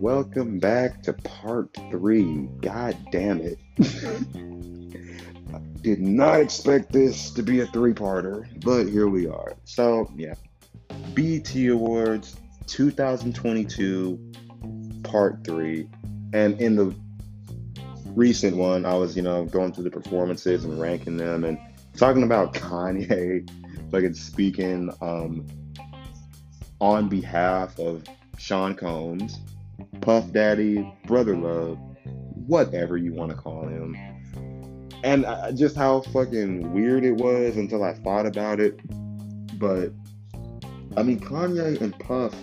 welcome back to part three. God damn it. I did not expect this to be a three parter, but here we are. So, yeah. BET Awards 2022, part three. And in the recent one, I was, you know, going through the performances and ranking them and talking about Kanye, like speaking um, on behalf of Sean Combs, Puff Daddy, Brother Love, whatever you want to call him. And just how fucking weird it was until I thought about it. But I mean, Kanye and Puff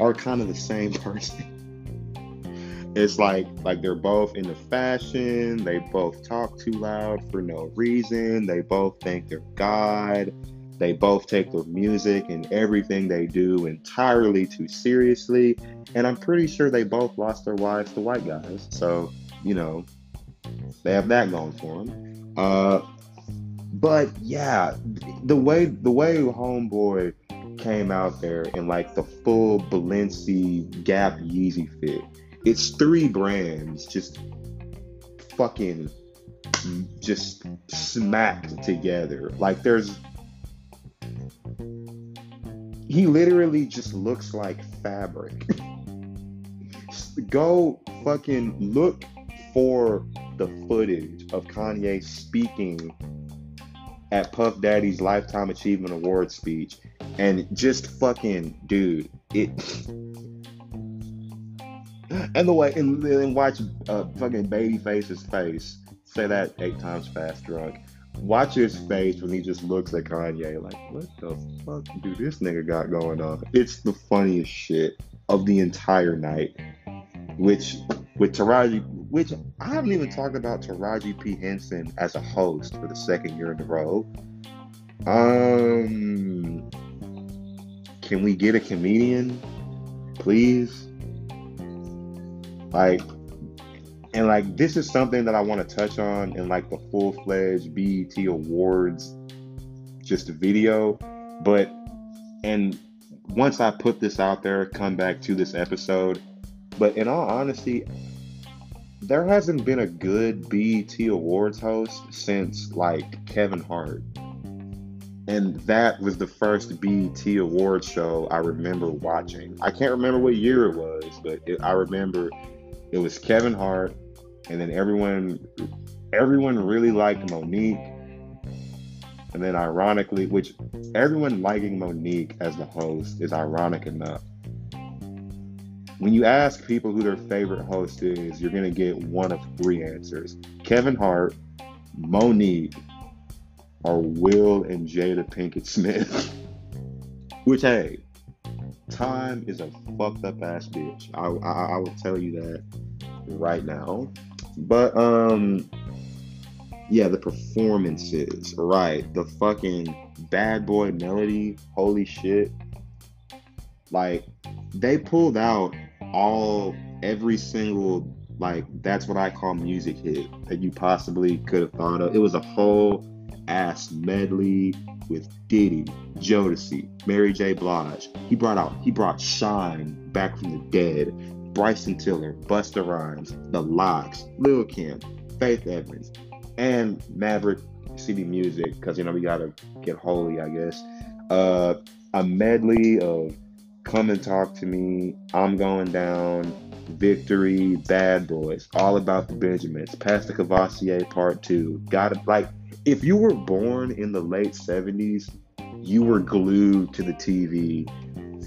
are kind of the same person. it's like like they're both into fashion. They both talk too loud for no reason. They both think they're God. They both take their music and everything they do entirely too seriously. And I'm pretty sure they both lost their wives to white guys. So, you know, they have that going for them. Uh, but yeah, the way the way Homeboy came out there in like the full Balenci Gap Yeezy fit, it's three brands just fucking just smacked together. Like there's he literally just looks like fabric. Go fucking look for the footage of Kanye speaking at Puff Daddy's Lifetime Achievement Award speech and just fucking dude it and the way and, and watch uh, fucking Babyface's face say that eight times fast drunk watch his face when he just looks at Kanye like, what the fuck do this nigga got going on? It's the funniest shit of the entire night. Which with Taraji, which I haven't even talked about Taraji P. Henson as a host for the second year in a row. Um, can we get a comedian, please? Like, and like this is something that I want to touch on in like the full fledged BET Awards just a video. But and once I put this out there, come back to this episode. But in all honesty, there hasn't been a good BET Awards host since like Kevin Hart. And that was the first BET Awards show I remember watching. I can't remember what year it was, but it, I remember it was Kevin Hart, and then everyone everyone really liked Mo'Nique. And then ironically, which everyone liking Mo'Nique as the host is ironic enough. When you ask people who their favorite host is, you're gonna get one of three answers. Kevin Hart, Mo'Nique, or Will and Jada Pinkett Smith. Which hey, time is a fucked up ass bitch. I, I I will tell you that right now. But um yeah, the performances, right? The fucking bad boy melody, holy shit. Like they pulled out all every single like that's what I call music hit that you possibly could have thought of. It was a whole ass medley with Diddy, Jodeci, Mary J. Blige. He brought out he brought Shyne back from the dead. Bryson Tiller, Busta Rhymes, The LOX, Lil Kim, Faith Evans, and Maverick City Music, because you know we gotta get holy, I guess. Uh, a medley of Come and Talk to Me, I'm Going Down, Victory, Bad Boys, All About the Benjamins, Pass the Courvoisier Part 2. Gotta, like, if you were born in the late 70s, you were glued to the TV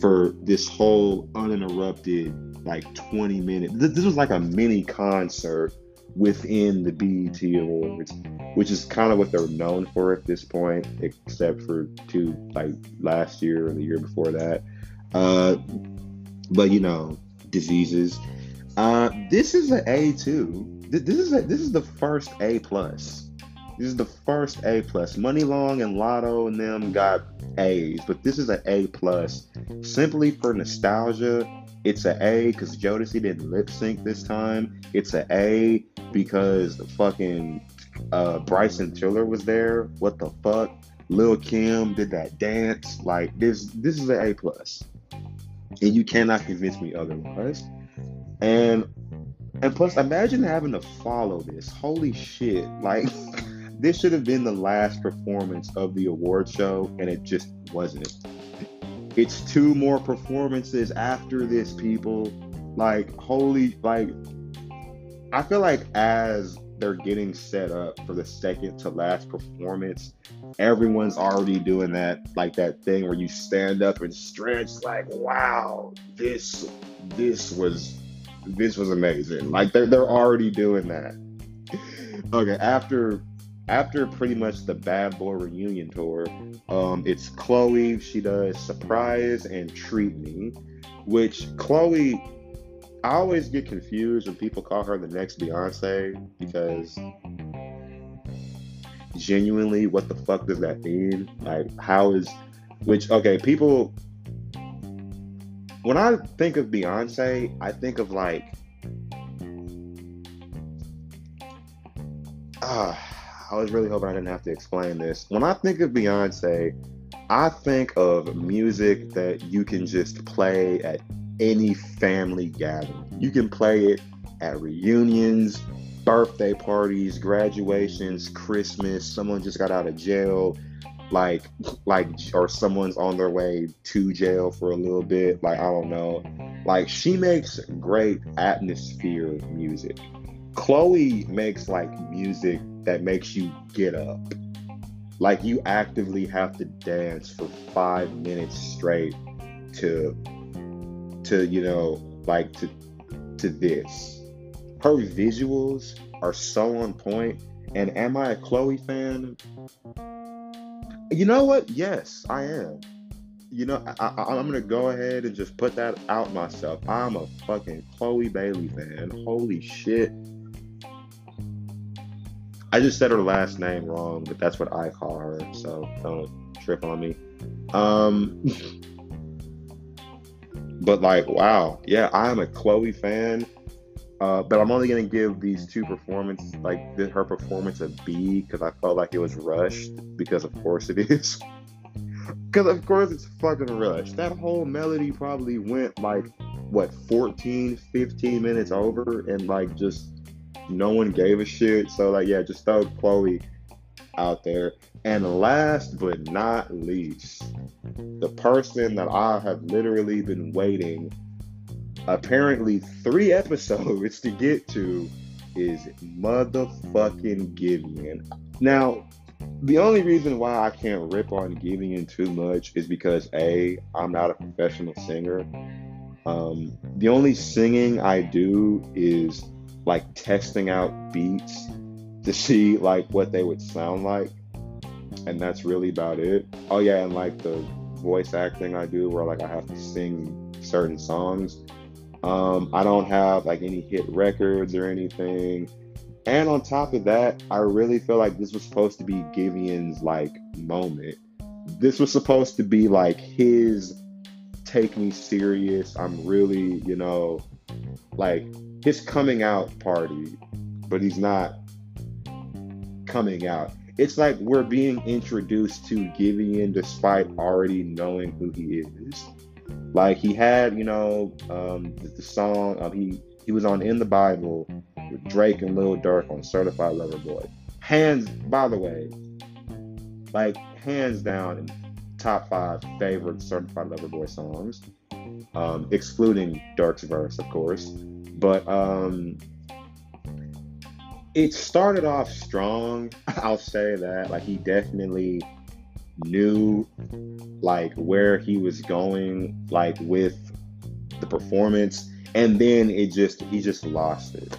for this whole uninterrupted like 20 minutes. This was like a mini concert within the BET Awards, which is kind of what they're known for at this point, except for two like last year or the year before that. Uh, but you know, diseases. Uh, this is an A two. This is a, this is the first A plus. This is the first A plus. Muni Long and Latto and them got A's, but this is an A plus simply for nostalgia it's a A because Jodeci didn't lip sync this time. It's a A because the fucking uh, Bryson Tiller was there. What the fuck? Lil Kim did that dance. Like this, this is an A plus, and you cannot convince me otherwise. And and plus imagine having to follow this. Holy shit. Like this should have been the last performance of the award show and it just wasn't. It's two more performances after this, people. Like holy like I feel like as they're getting set up for the second to last performance, everyone's already doing that, like that thing where you stand up and stretch, like, wow, this this was this was amazing. Like they're they're already doing that. Okay, after after pretty much the Bad Boy reunion tour, um, it's Chloe. She does Surprise and Treat Me, which Chloe I always get confused when people call her the next Beyonce because genuinely, what the fuck does that mean? Like, how is which okay, people when I think of Beyonce, I think of like ah I was really hoping I didn't have to explain this. When I think of Beyonce, I think of music that you can just play at any family gathering. You can play it at reunions, birthday parties, graduations, Christmas, someone just got out of jail, like like or someone's on their way to jail for a little bit, like I don't know. Like she makes great atmosphere music. Chloe makes like music that makes you get up. Like you actively have to dance for 5 minutes straight to to you know like to to this. Her visuals are so on point. And am I a Chloe fan? You know what? Yes, I am. You know, I, am gonna go ahead and just put that out myself. I'm a fucking Chloe Bailey fan. Holy shit. I just said her last name wrong, but that's what I call her, so don't trip on me. Um But like, wow, yeah, I am a Chloe fan. Uh, but I'm only gonna give these two performances, like her performance, a B because I felt like it was rushed. Because of course it is. Because of course it's fucking rushed. That whole melody probably went like what 14, 15 minutes over, and like just no one gave a shit. So like, yeah, just throw Chloe out there. And last but not least, the person that I have literally been waiting apparently three episodes to get to is motherfucking Giveon. Now, the only reason why I can't rip on Giveon too much is because A, I'm not a professional singer. Um, the only singing I do is like testing out beats to see like what they would sound like and that's really about it. Oh yeah and like the voice acting i do where like i have to sing certain songs. Um i don't have like any hit records or anything. And on top of that i really feel like this was supposed to be Giveon's like moment. This was supposed to be like his take me serious i'm really you know like his coming out party but he's not coming out. It's like we're being introduced to Giveon despite already knowing who he is. Like he had, you know, um, the, the song he he was on in the Bible with Drake and Lil Durk on Certified Lover Boy. Hands, by the way, like hands down, top five favorite Certified Lover Boy songs, um, excluding Durk's verse, of course. But um, it started off strong. I'll say that. Like he definitely knew like where he was going, like with the performance, and then it just he just lost it.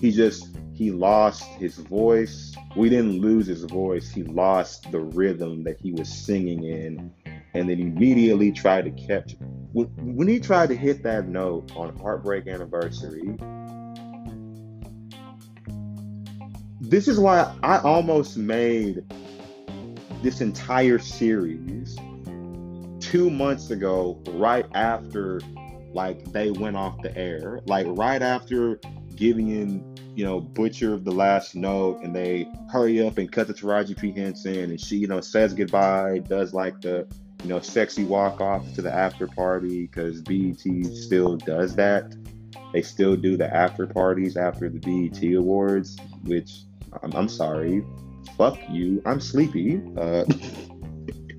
He just he lost his voice. We didn't lose his voice. He lost the rhythm that he was singing in, and then immediately tried to catch. When he tried to hit that note on Heartbreak Anniversary, this is why I almost made this entire series two months ago, right after like they went off the air, like right after Giveon, you know, butcher of the last note, and they hurry up and cut the Taraji P Henson, and she, you know, says goodbye, does like the you know, sexy walk off to the after party because BET still does that. They still do the after parties after the BET Awards, which I'm, I'm sorry, fuck you. I'm sleepy. Uh,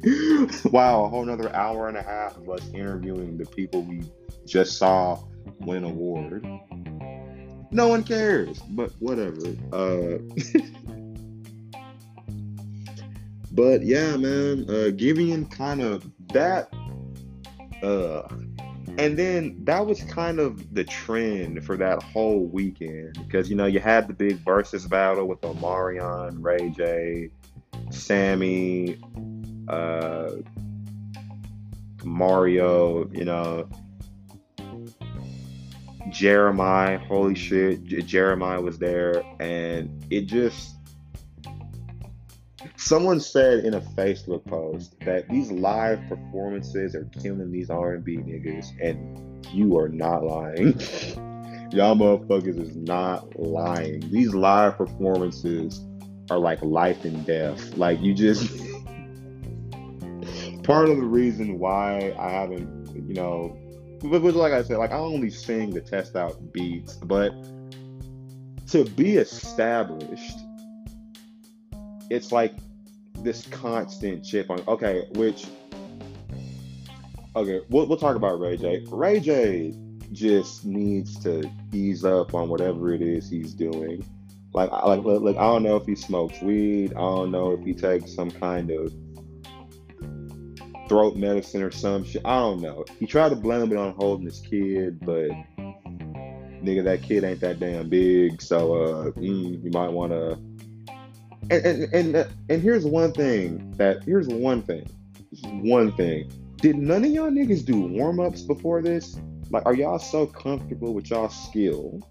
wow, a whole another hour and a half of us interviewing the people we just saw win award. No one cares, but whatever. Uh, but yeah, man, uh, Giveon kind of that. Uh, and then that was kind of the trend for that whole weekend because you know you had the big versus battle with Omarion, Ray J, Sammie, uh, Mario, you know, Jeremih. Holy shit, Jeremih was there, and it just. Someone said in a Facebook post that these live performances are killing these R&B niggas, and you are not lying. Y'all motherfuckers is not lying. These live performances are like life and death. Like you just part of the reason why I haven't, you know, but, like I said, like I only sing to test out beats, but to be established, it's like this constant chip on. Okay, which okay, we'll we'll talk about Ray J. Ray J just needs to ease up on whatever it is he's doing. Like, like, like, I don't know if he smokes weed. I don't know if he takes some kind of throat medicine or some shit. I don't know. He tried to blame it on holding his kid, but nigga, that kid ain't that damn big. So uh, mm, you might want to. And and and uh, and here's one thing that here's one thing, one thing. Did none of y'all niggas do warm ups before this? Like, are y'all so comfortable with y'all skill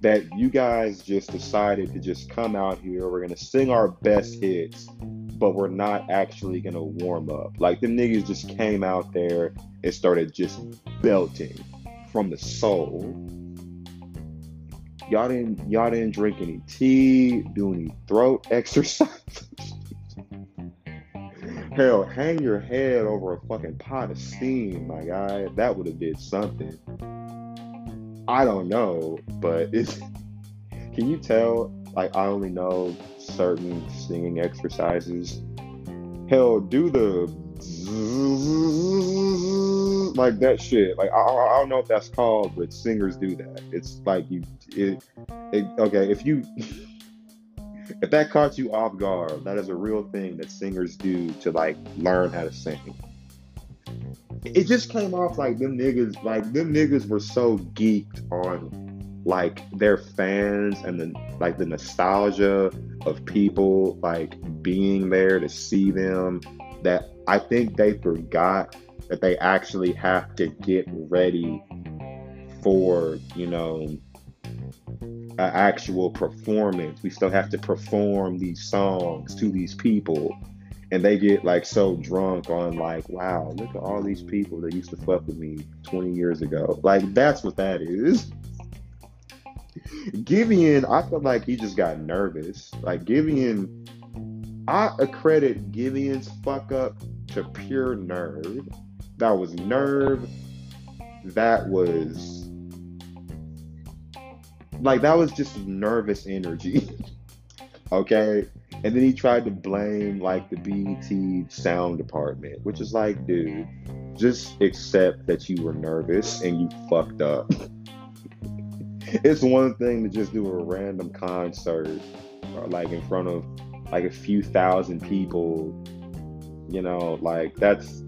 that you guys just decided to just come out here? We're gonna sing our best hits but we're not actually gonna warm up. Like the niggas just came out there and started just belting from the soul. Y'all didn't y'all didn't drink any tea, do any throat exercises. Hell, hang your head over a fucking pot of steam, my guy. That would have did something. I don't know, but it's can you tell like I only know certain singing exercises. Hell, do the like that shit. Like I, I don't know if that's called, but singers do that. It's like you, it, it okay. If you, if that caught you off guard, that is a real thing that singers do to like learn how to sing. It just came off like them niggas, like them niggas were so geeked on like their fans and the like the nostalgia of people like being there to see them that I think they forgot that they actually have to get ready for, you know, an actual performance. We still have to perform these songs to these people. And they get like so drunk on like, wow, look at all these people that used to fuck with me 20 years ago. Like that's what that is. Giveon, I feel like he just got nervous. Like Giveon, I accredit Giveon's fuck up to pure nerve. That was nerve. That was like that was just nervous energy. okay. And then he tried to blame like the BET sound department, which is like, dude, just accept that you were nervous and you fucked up. it's one thing to just do a random concert or like in front of like a few thousand people you know like that's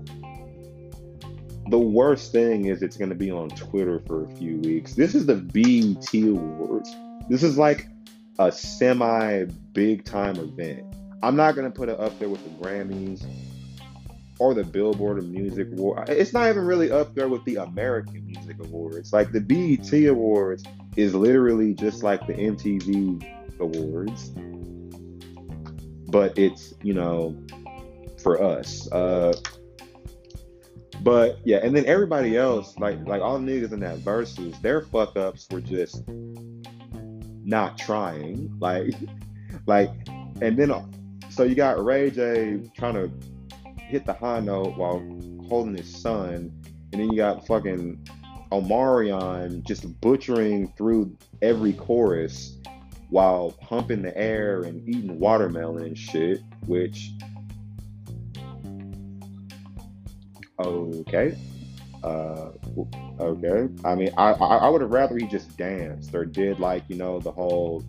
the worst thing is it's going to be on twitter for a few weeks this is the bet awards this is like a semi big time event i'm not going to put it up there with the grammys or the Billboard Music Award. It's not even really up there with the American Music Awards. Like the BET Awards is literally just like the MTV Awards, but it's you know for us. Uh, but yeah, and then everybody else, like like all niggas in that verses, their fuck ups were just not trying. Like like, and then so you got Ray J trying to hit the high note while holding his son, and then you got fucking Omarion just butchering through every chorus while humping the air and eating watermelon and shit, which okay. Uh, okay. I mean, I I, I would have rather he just danced or did like you know the whole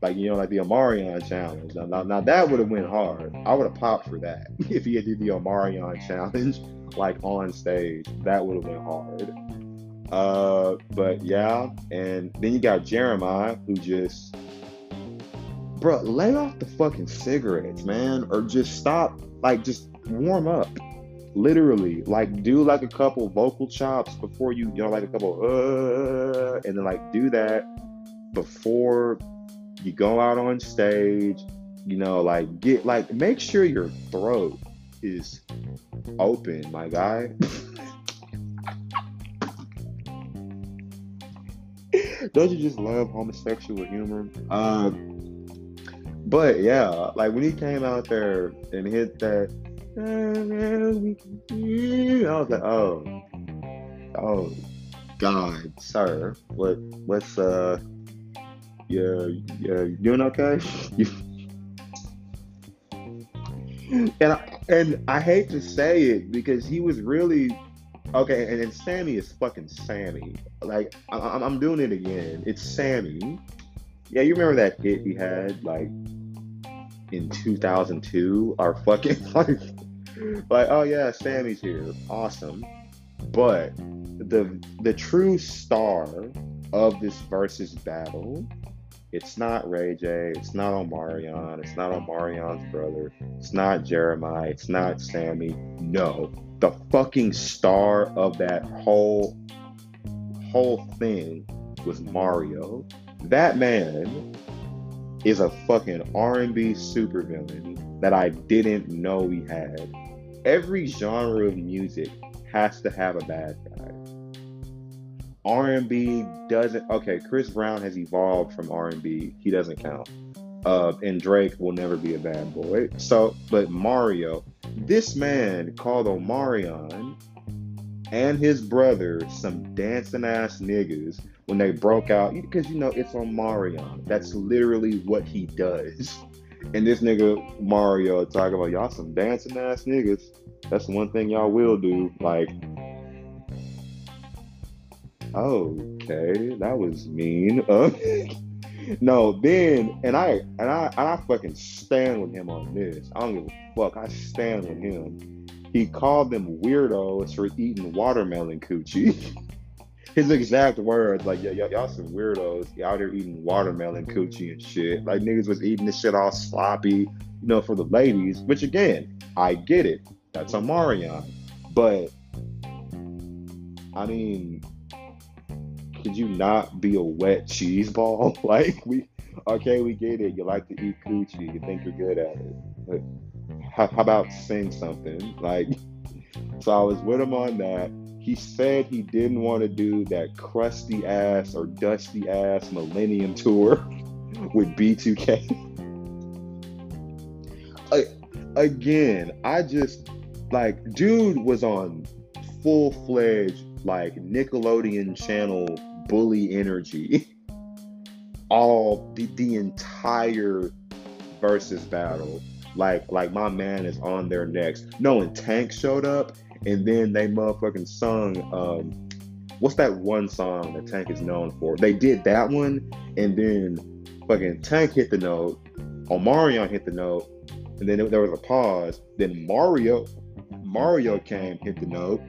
like you know like the Omarion challenge. Now, now, now that would have went hard. I would have popped for that if he had did the Omarion challenge like on stage. That would have went hard. Uh, but yeah, and then you got Jeremih who just, bro, lay off the fucking cigarettes, man, or just stop. Like, just warm up. Literally, like, do like a couple vocal chops before you, you know, like a couple, uh, and then like do that before you go out on stage. You know, like get like make sure your throat is open, my guy. Don't you just love homosexual humor? Uh, but yeah, like when he came out there and hit that, I was like, oh, oh, God, sir, what, what's uh, yeah, yeah, you doing okay? and I, and I hate to say it because he was really Okay, and then Sammie is fucking Sammie. Like I- am doing it again. It's Sammie. Yeah, you remember that hit he had like in 2002? Our fucking like, like oh yeah, Sammie's here. Awesome. But the the true star of this versus battle, it's not Ray J, it's not Omarion, it's not Omarion's brother, it's not Jeremih, it's not Sammie. No, the fucking star of that whole whole thing was Mario. That man is a fucking R&B supervillain that I didn't know we had. Every genre of music has to have a bad guy. R&B doesn't okay, Chris Brown has evolved from R&B. He doesn't count. Uh, and Drake will never be a bad boy. So, but Mario, this man called Omarion and his brother some dancing ass niggas when they broke out because you know it's Omarion. That's literally what he does. And this nigga Mario talking about y'all some dancing ass niggas. That's the one thing y'all will do. Like, okay, that was mean. Uh, no, then and I and I and I fucking stand with him on this. I don't give a fuck. I stand with him. He called them weirdos for eating watermelon coochie. His exact words, like y- y- y'all some weirdos y'all out here eating watermelon mm-hmm. coochie and shit. Like niggas was eating this shit all sloppy, you know, for the ladies. Which again, I get it. That's Omarion. But I mean, could you not be a wet cheese ball? like we okay, we get it. You like to eat coochie. You think you're good at it. But how, how about sing something? Like so I was with him on that. He said he didn't want to do that crusty ass or dusty ass millennium tour with B2K. Again, I just like dude was on full fledged like Nickelodeon channel bully energy all the, the entire versus battle. Like like my man is on their necks. No, and Tank showed up and then they motherfucking sung um what's that one song that Tank is known for? They did that one and then fucking Tank hit the note, Omarion hit the note, and then there was a pause. Then Mario Mario came, hit the note,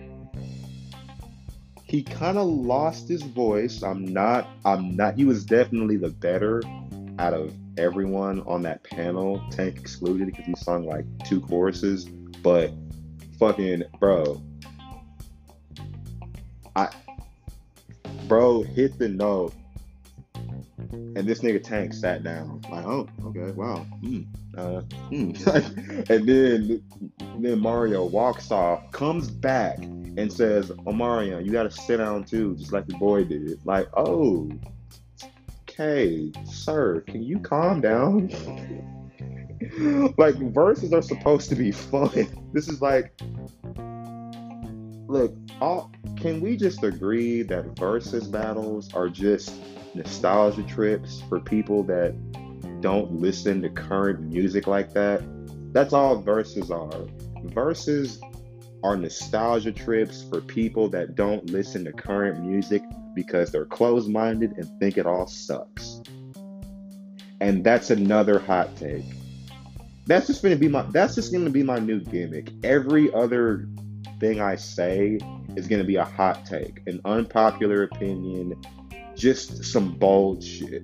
he kind of lost his voice. I'm not, I'm not, he was definitely the better out of everyone on that panel, Tank excluded because he sung like two choruses. But fucking, bro, I, bro, hit the note. And this nigga Tank sat down, like, oh, okay, wow, mm, uh, mm. and then, then Mario walks off, comes back, and says, Omarion, you got to sit down too, just like your boy did. Like, oh, okay, sir, can you calm down? like verses are supposed to be fun. This is like, look, all, can we just agree that versus battles are just nostalgia trips for people that don't listen to current music like that? That's all verses are. Verses are nostalgia trips for people that don't listen to current music because they're closed minded and think it all sucks. And that's another hot take. That's just gonna be my that's just gonna be my new gimmick. Every other thing I say is gonna be a hot take, an unpopular opinion, just some bold shit.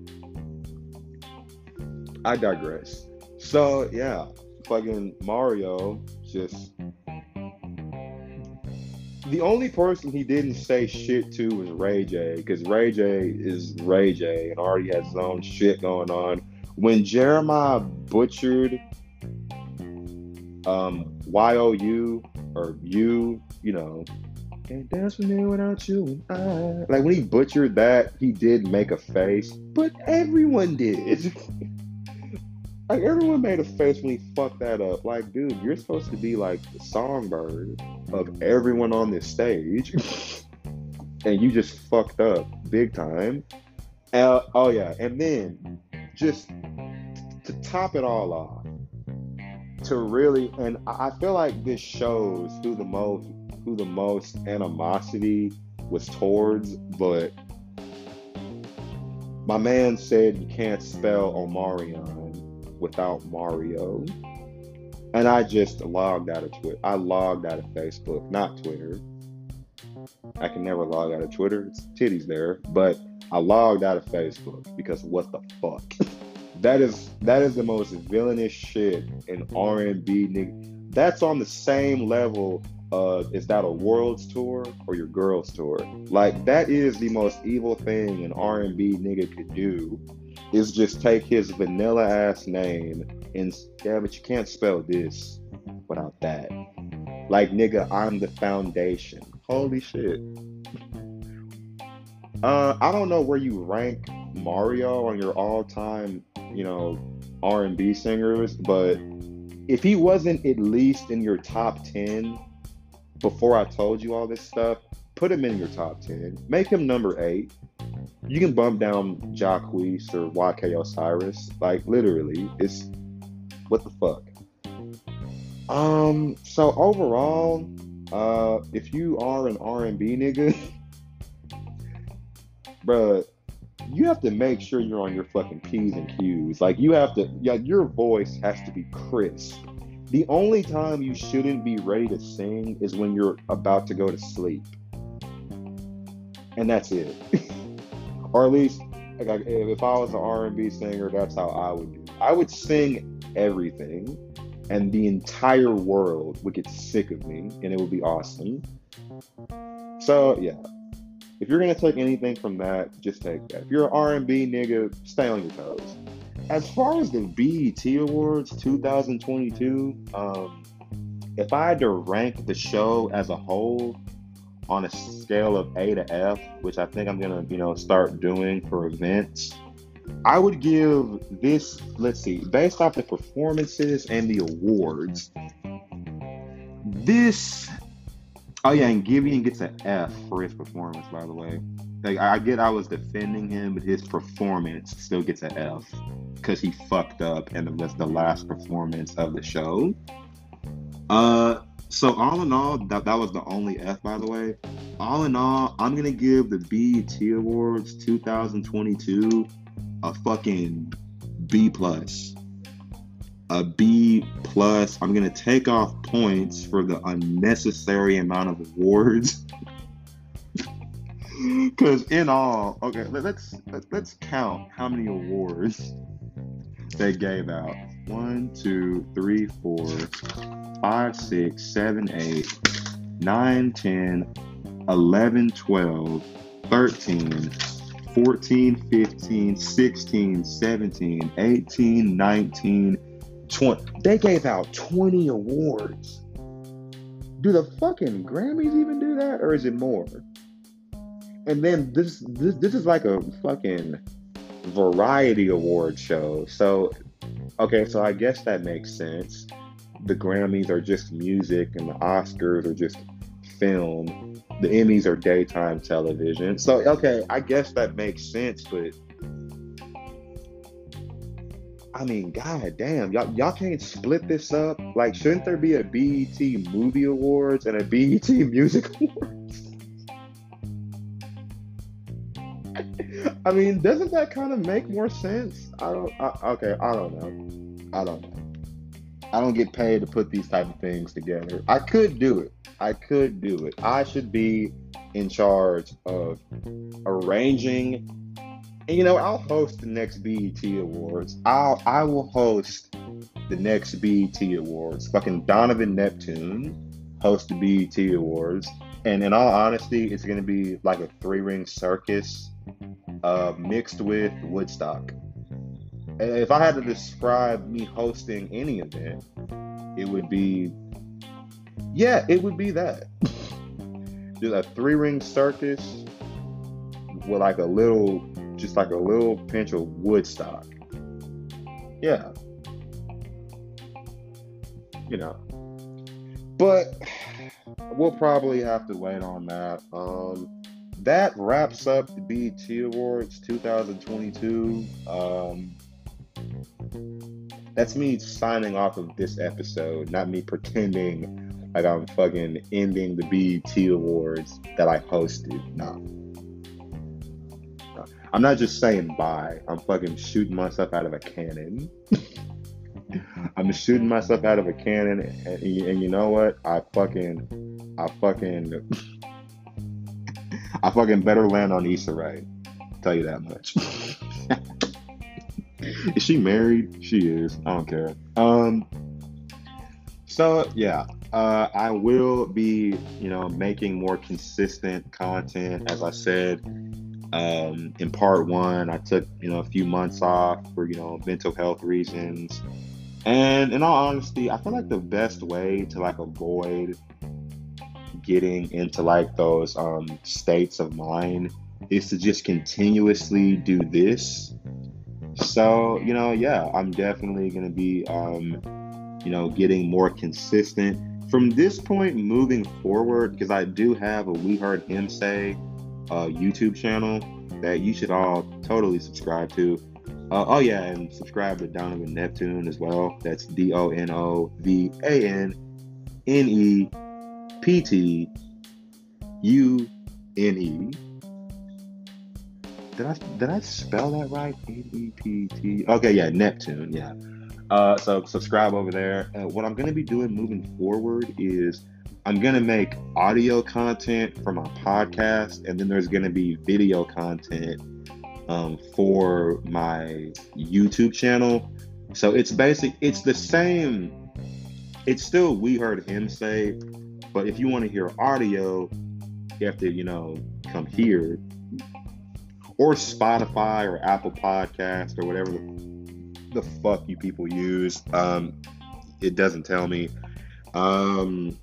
I digress. So yeah, fucking Mario just the only person he didn't say shit to was Ray J, because Ray J is Ray J and already has his own shit going on. When Jeremih butchered um, Y-O-U or you, you know, can't dance with me without you and I. Like when he butchered that, he did make a face, but everyone did. like everyone made a face when he fucked that up. Like, dude, you're supposed to be like the songbird of everyone on this stage, and you just fucked up big time. Uh, oh yeah, and then just to top it all off, to really and I feel like this shows who the most who the most animosity was towards, but my man said you can't spell Omarion without Mario. And I just logged out of Twitter. I logged out of Facebook, not Twitter. I can never log out of Twitter. It's titties there. But I logged out of Facebook because what the fuck? That is that is the most villainous shit in R and B, nigga. That's on the same level of is that a world's tour or your girl's tour? Like that is the most evil thing an R and B nigga could do, is just take his vanilla ass name and yeah, but you can't spell this without that. Like nigga, I'm the foundation. Holy shit. Uh, I don't know where you rank Mario on your all-time you know, R&B singers, but if he wasn't at least in your top 10 before I told you all this stuff, put him in your top 10. Make him number 8. You can bump down Jacquees or YK Osiris. Like literally, it's what the fuck. Um so overall, uh if you are an R&B nigga, bruh, you have to make sure you're on your fucking P's and Q's. Like you have to, yeah, your voice has to be crisp. The only time you shouldn't be ready to sing is when you're about to go to sleep, and that's it. or at least, like, if I was an R&B singer, that's how I would do. I would sing everything, and the entire world would get sick of me, and it would be awesome. So yeah, if you're gonna take anything from that, just take that. If you're an R&B nigga, stay on your toes. As far as the BET Awards 2022, um, if I had to rank the show as a whole on a scale of A to F, which I think I'm gonna, you know, start doing for events, I would give this, let's see, based off the performances and the awards, this Oh yeah, and Giveon gets an F for his performance. By the way, like I get I was defending him, but his performance still gets an F because he fucked up, and it was the last performance of the show. Uh, so all in all, that that was the only F. By the way, all in all, I'm gonna give the BET Awards 2022 a fucking B plus a B plus. I'm gonna take off points for the unnecessary amount of awards. Because in all, okay, let's let's count how many awards they gave out. One, two, three, four, five, six, seven, eight, nine, ten, eleven, twelve, thirteen. 14, 15, 16, 17, 18, 19, 20. They gave out 20 awards. Do the fucking Grammys even do that, or is it more? And then this this this is like a fucking variety award show. So okay, so I guess that makes sense. The Grammys are just music, and the Oscars are just film. The Emmys are daytime television. So okay, I guess that makes sense, but I mean, god damn, y'all y'all can't split this up. Like, shouldn't there be a BET Movie Awards and a BET Music Awards? I mean, doesn't that kind of make more sense? I don't. I, okay, I don't know. I don't know. I don't get paid to put these type of things together. I could do it. I could do it. I should be in charge of arranging. And you know, I'll host the next BET Awards. I'll I will host the next BET Awards. Fucking Donovan Neptune host the BET Awards. And in all honesty, it's gonna be like a three ring circus uh, mixed with Woodstock. If I had to describe me hosting any event, it would be, yeah, it would be that. Just a three ring circus with like a little, just like a little pinch of Woodstock. Yeah. You know. But we'll probably have to wait on that. Um, that wraps up the BET Awards 2022. Um, that's me signing off of this episode, not me pretending like I'm fucking ending the BET Awards that I hosted. No. no. I'm not just saying bye. I'm fucking shooting myself out of a cannon. I'm shooting myself out of a cannon, and, and you know what? I fucking, I fucking. I fucking better land on Issa Rae. Tell you that much. is she married? She is. I don't care. Um. So yeah, uh, I will be, you know, making more consistent content. As I said, um, in part one, I took, you know, a few months off for, you know, mental health reasons. And in all honesty, I feel like the best way to like avoid getting into like those um, states of mind is to just continuously do this. So, you know, yeah, I'm definitely going to be, um, you know, getting more consistent. From this point moving forward, because I do have a We Heard Him Say uh, YouTube channel that you should all totally subscribe to. Uh, oh, yeah, and subscribe to Donovan Neptune as well. That's D O N O V A N N E P T U N E. Did I did I spell that right? N E P T. Okay, yeah, Neptune. Yeah. Uh, so subscribe over there. Uh, what I'm gonna be doing moving forward is I'm gonna make audio content for my podcast, and then there's gonna be video content um, for my YouTube channel. So it's basic. It's the same. It's still we heard him say but if you want to hear audio, you have to, you know, come here or Spotify or Apple Podcast or whatever the, the fuck you people use. Um, it doesn't tell me. Um,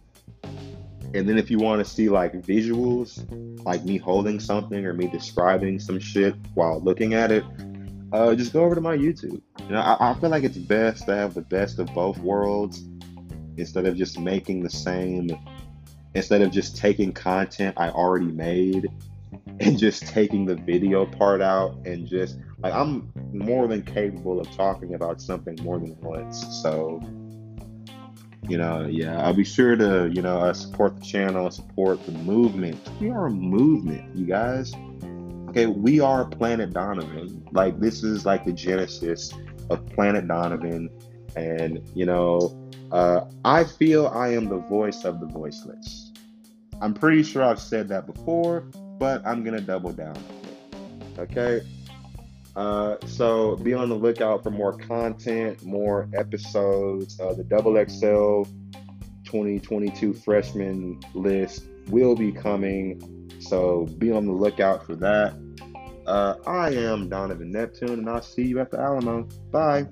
and then if you want to see like visuals, like me holding something or me describing some shit while looking at it, uh, just go over to my YouTube. You know, I, I feel like it's best to have the best of both worlds instead of just making the same instead of just taking content I already made and just taking the video part out and just like I'm more than capable of talking about something more than once. So, you know, yeah, I'll be sure to, you know, uh, support the channel, support the movement. We are a movement, you guys. Okay, we are Planet Donovan. Like, this is like the genesis of Planet Donovan. And, you know, uh, I feel I am the voice of the voiceless. I'm pretty sure I've said that before, but I'm going to double down. Okay? Uh, so be on the lookout for more content, more episodes. Uh, the Double XL 2022 freshman list will be coming. So be on the lookout for that. Uh, I am Donovan Neptune, and I'll see you at the Alamo. Bye.